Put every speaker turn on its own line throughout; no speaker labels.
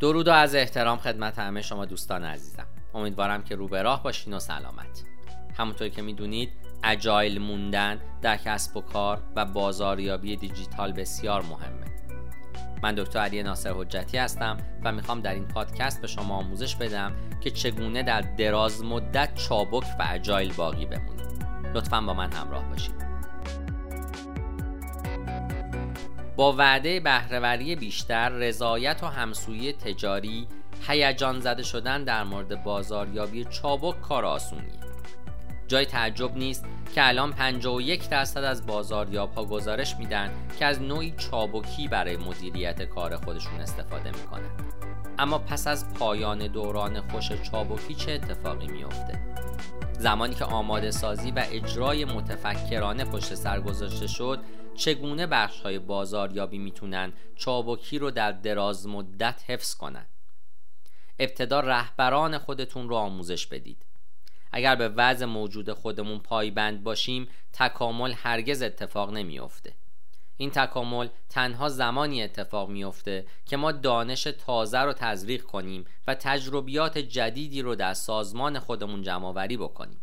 درود و از احترام خدمت همه شما دوستان عزیزم. امیدوارم که رو به راه باشین و سلامت. همونطور که می‌دونید اجایل موندن در کسب و کار و بازاریابی دیجیتال بسیار مهمه. من دکتر علی ناصر حجتی هستم و می‌خوام در این پادکست به شما آموزش بدم که چگونه در دراز مدت چابک و اجایل باقی بمونید. لطفا با من همراه باشید. با وعده بهرهوری بیشتر رضایت و همسویی تجاری هیجان زده شدن در مورد بازاریابی چابک کار آسونیه جای تعجب نیست که الان 51 درصد از بازاریاب ها گزارش میدن که از نوعی چابکی برای مدیریت کار خودشون استفاده می‌کنن. اما پس از پایان دوران خوش چابکی چه اتفاقی میافته؟ زمانی که آماده سازی و اجرای متفکرانه پشت سر گذاشته شد چگونه بخش های بازاریابی می‌تونن چابکی رو در دراز مدت حفظ کنن؟ ابتدا رهبران خودتون رو آموزش بدید. اگر به وضع موجود خودمون پایبند باشیم تکامل هرگز اتفاق نمیافته. این تکامل تنها زمانی اتفاق میافته که ما دانش تازه رو تزریق کنیم و تجربیات جدیدی رو در سازمان خودمون جمع بکنیم.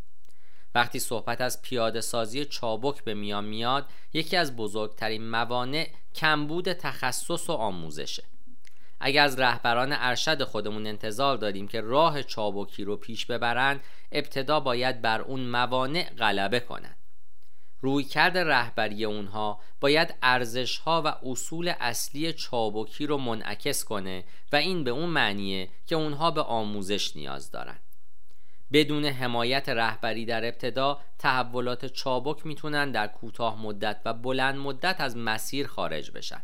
وقتی صحبت از پیاده سازی چابک به میان میاد یکی از بزرگترین موانع کمبود تخصص و آموزشه. اگر از رهبران ارشد خودمون انتظار داریم که راه چابکی رو پیش ببرند ابتدا باید بر اون موانع غلبه کنند رویکرد رهبری اونها باید ارزش ها و اصول اصلی چابکی رو منعکس کنه و این به اون معنیه که اونها به آموزش نیاز دارن. بدون حمایت رهبری در ابتدا تحولات چابک می‌تونن در کوتاه مدت و بلند مدت از مسیر خارج بشن.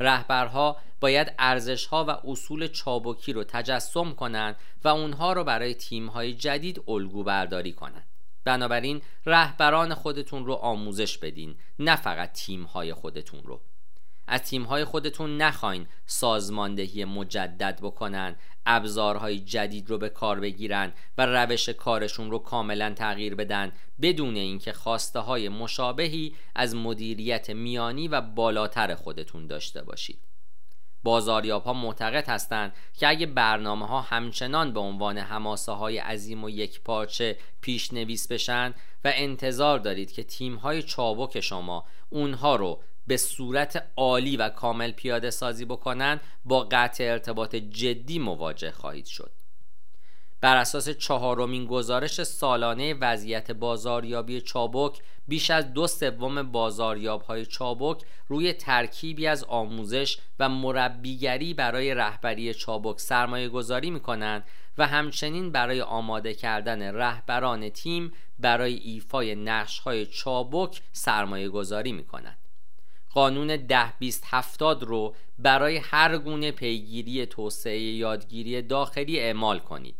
رهبرها باید ارزشها و اصول چابکی رو تجسم کنند و اونها رو برای تیمهای جدید الگو برداری کنند بنابراین رهبران خودتون رو آموزش بدین نه فقط تیمهای خودتون رو. از تیمهای خودتون نخواین سازماندهی مجدد بکنن ابزارهای جدید رو به کار بگیرن و روش کارشون رو کاملا تغییر بدن بدون اینکه خواسته های مشابهی از مدیریت میانی و بالاتر خودتون داشته باشید. بازاریاب ها معتقد هستند که اگه برنامه ها همچنان به عنوان هماسه های عظیم و یک پارچه پیش نویس بشن و انتظار دارید که تیم های چابک شما اونها رو به صورت عالی و کامل پیاده سازی بکنن با قطع ارتباط جدی مواجه خواهید شد بر اساس چهارمین گزارش سالانه وضعیت بازاریابی چابک بیش از دو سوم بازاریاب های چابک روی ترکیبی از آموزش و مربیگری برای رهبری چابک سرمایه گذاری می کنند و همچنین برای آماده کردن رهبران تیم برای ایفای نقش های چابک سرمایه گذاری می کنند. قانون ده بیست هفتاد رو برای هر گونه پیگیری توسعه یادگیری داخلی اعمال کنید.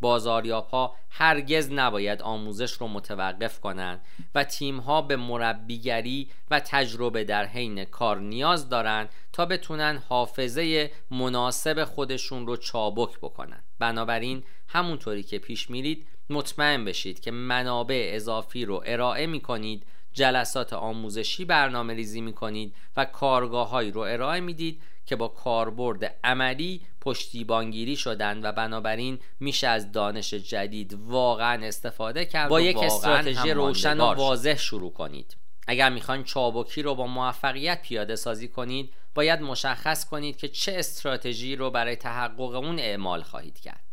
بازاریاب ها هرگز نباید آموزش رو متوقف کنند و تیم ها به مربیگری و تجربه در حین کار نیاز دارند تا بتونن حافظه مناسب خودشون رو چابک بکنن. بنابراین همونطوری که پیش میرید مطمئن بشید که منابع اضافی رو ارائه می کنید جلسات آموزشی برنامه ریزی می کنید و کارگاه هایی رو ارائه می‌دید که با کاربرد عملی پشتیبانگیری شدن و بنابراین میشه از دانش جدید واقعا استفاده کرد با یک استراتژی روشن و واضح شروع کنید. اگر می‌خواین چابکی رو با موفقیت پیاده سازی کنید باید مشخص کنید که چه استراتژی رو برای تحقق اون اعمال خواهید کرد.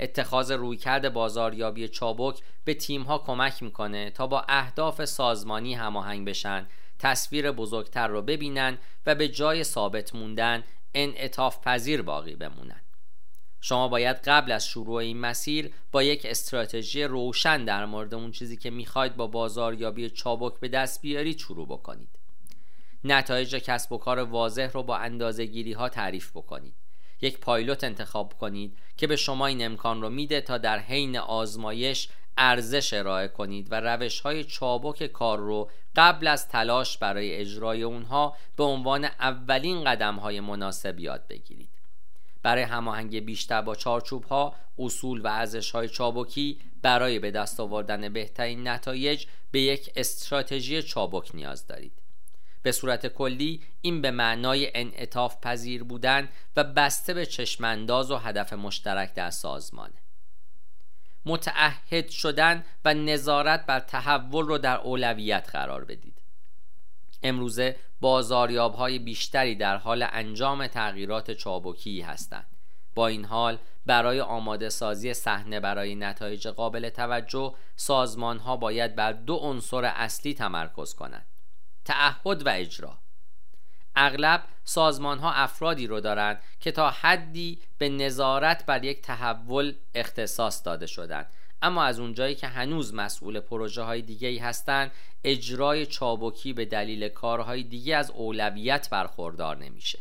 اتخاذ رویکرد بازاریابی چابک به تیمها کمک می‌کنه تا با اهداف سازمانی هماهنگ بشن. تصویر بزرگتر رو ببینن و به جای ثابت موندن انعطاف پذیر باقی بمونن. شما باید قبل از شروع این مسیر با یک استراتژی روشن در مورد اون چیزی که می‌خواید با بازاریابی چابک به دست بیارید شروع بکنید. نتایج کسب و کار واضح رو با اندازه گیری ها تعریف بکنید. یک پایلوت انتخاب کنید که به شما این امکان رو میده تا در حین آزمایش ارزش ارائه کنید و روش های چابک کار رو قبل از تلاش برای اجرای اونها به عنوان اولین قدم های مناسب یاد بگیرید. برای هماهنگی بیشتر با چارچوب ها اصول و ارزش های چابکی برای به دست آوردن بهترین نتایج به یک استراتژی چابک نیاز دارید. به صورت کلی این به معنای انعطاف پذیر بودن و بسته به چشمانداز و هدف مشترک در سازمانه متعهد شدن و نظارت بر تحول رو در اولویت قرار بدید. امروزه بازاریاب های بیشتری در حال انجام تغییرات چابکی هستند. با این حال برای آماده سازی صحنه برای نتایج قابل توجه سازمان ها باید بر دو عنصر اصلی تمرکز کنند. تعهد و اجرا. اغلب سازمان ها افرادی رو دارند که تا حدی به نظارت بر یک تحول اختصاص داده شدند اما از اونجایی که هنوز مسئول پروژه های دیگه ای هستند اجرای چابکی به دلیل کارهای دیگه از اولویت برخوردار نمیشه.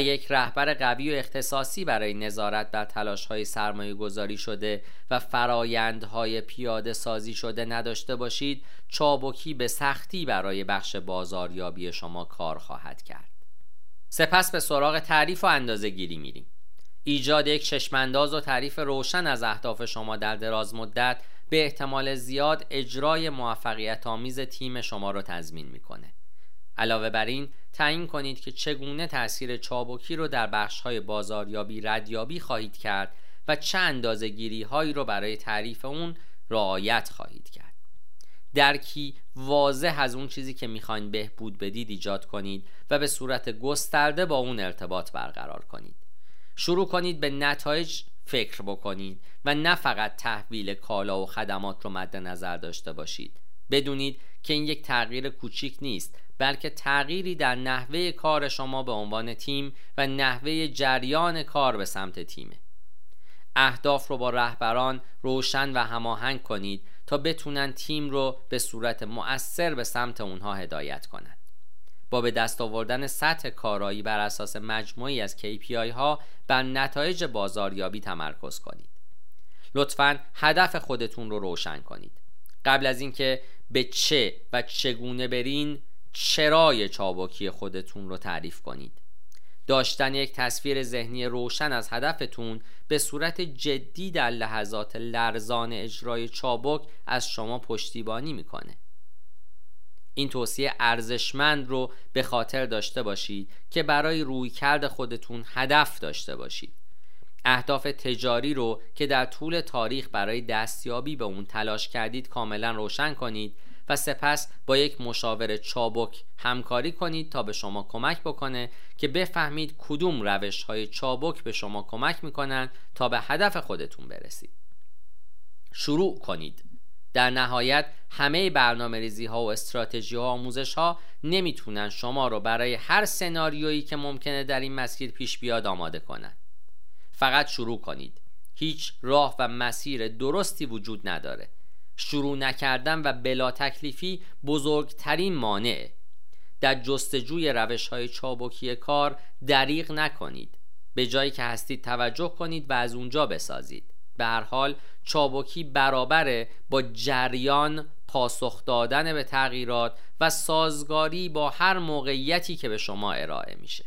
یک رهبر قوی و اختصاصی برای نظارت بر تلاش های سرمایه گذاری شده و فرایندهای پیاده سازی شده نداشته باشید چابکی به سختی برای بخش بازاریابی شما کار خواهد کرد. سپس به سراغ تعریف و اندازه گیری میریم. ایجاد یک چشمانداز و تعریف روشن از اهداف شما در دراز مدت به احتمال زیاد اجرای موفقیت آمیز تیم شما را تضمین می‌کنه. علاوه بر این تعیین کنید که چگونه تاثیر چابکی رو در بخش های بازاریابی ردیابی خواهید کرد و چه اندازه گیری هایی رو برای تعریف اون رعایت خواهید کرد. درکی واضح از اون چیزی که می‌خواین بهبود بدید ایجاد کنید و به صورت گسترده با اون ارتباط برقرار کنید. شروع کنید به نتایج فکر بکنید و نه فقط تحویل کالا و خدمات رو مد نظر داشته باشید. بدونید که این یک تغییر کوچیک نیست. بلکه تغییری در نحوه کار شما به عنوان تیم و نحوه جریان کار به سمت تیمه. اهداف رو با رهبران روشن و هماهنگ کنید تا بتونن تیم رو به صورت مؤثر به سمت اونها هدایت کنند با به دست آوردن سطح کارایی بر اساس مجموعی از KPI ها بر نتایج بازاریابی تمرکز کنید. لطفا هدف خودتون رو روشن کنید. قبل از اینکه به چه و چگونه برین چرای چابکی خودتون رو تعریف کنید. داشتن یک تصویر ذهنی روشن از هدفتون به صورت جدی در لحظات لرزان اجرای چابک از شما پشتیبانی می‌کنه. این توصیه ارزشمند رو به خاطر داشته باشید که برای رویکرد خودتون هدف داشته باشید. اهداف تجاری رو که در طول تاریخ برای دستیابی به اون تلاش کردید کاملا روشن کنید و سپس با یک مشاور چابک همکاری کنید تا به شما کمک بکنه که بفهمید کدوم روش های چابک به شما کمک می‌کنن تا به هدف خودتون برسید. شروع کنید. در نهایت همه برنامه ریزی ها و استراتژی ها و آموزش ها نمی‌تونن شما رو برای هر سناریویی که ممکنه در این مسیر پیش بیاد آماده کنند. فقط شروع کنید. هیچ راه و مسیر درستی وجود نداره. شروع نکردن و بلا تکلیفی بزرگترین مانعه در جستجوی روش های چابکی کار دریغ نکنید. به جایی که هستید توجه کنید و از اونجا بسازید. به هر حال چابکی برابره با جریان پاسخ دادن به تغییرات و سازگاری با هر موقعیتی که به شما ارائه میشه.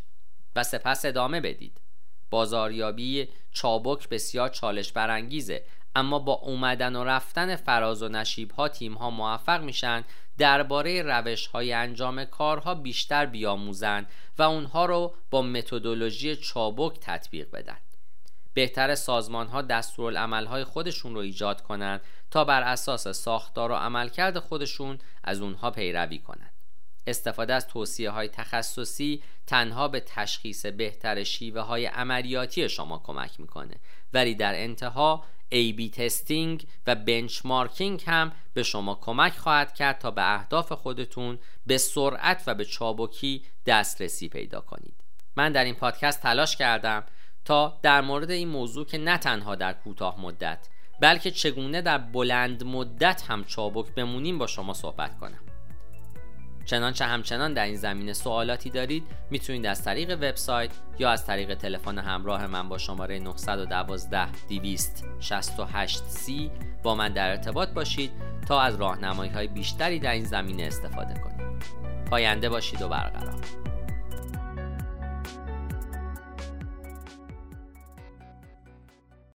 و سپس ادامه بدید. بازاریابی چابک بسیار چالش برانگیزه اما با اومدن و رفتن فراز و نشیب ها تیم ها موفق میشن درباره روش های انجام کارها بیشتر بیاموزند و اونها رو با متدولوژی چابک تطبیق بدن. بهتر سازمان ها دستورالعمل های خودشون رو ایجاد کنند تا بر اساس ساختار و عملکرد خودشون از اونها پیروی کنند استفاده از توصیه های تخصصی تنها به تشخیص بهتر شیوه های عملیاتی شما کمک می‌کنه. ولی در انتها A-B تستینگ و بنچمارکینگ هم به شما کمک خواهد کرد تا به اهداف خودتون به سرعت و به چابکی دسترسی پیدا کنید. من در این پادکست تلاش کردم تا در مورد این موضوع که نه تنها در کوتاه مدت بلکه چگونه در بلند مدت هم چابک بمونیم با شما صحبت کنم. چنانچه همچنان در این زمینه سوالاتی دارید می‌تونید از طریق وبسایت یا از طریق تلفن همراه من با شماره 912 268 c با من در ارتباط باشید تا از راهنمایی های بیشتری در این زمینه استفاده کنید. پاینده باشید و برقرار.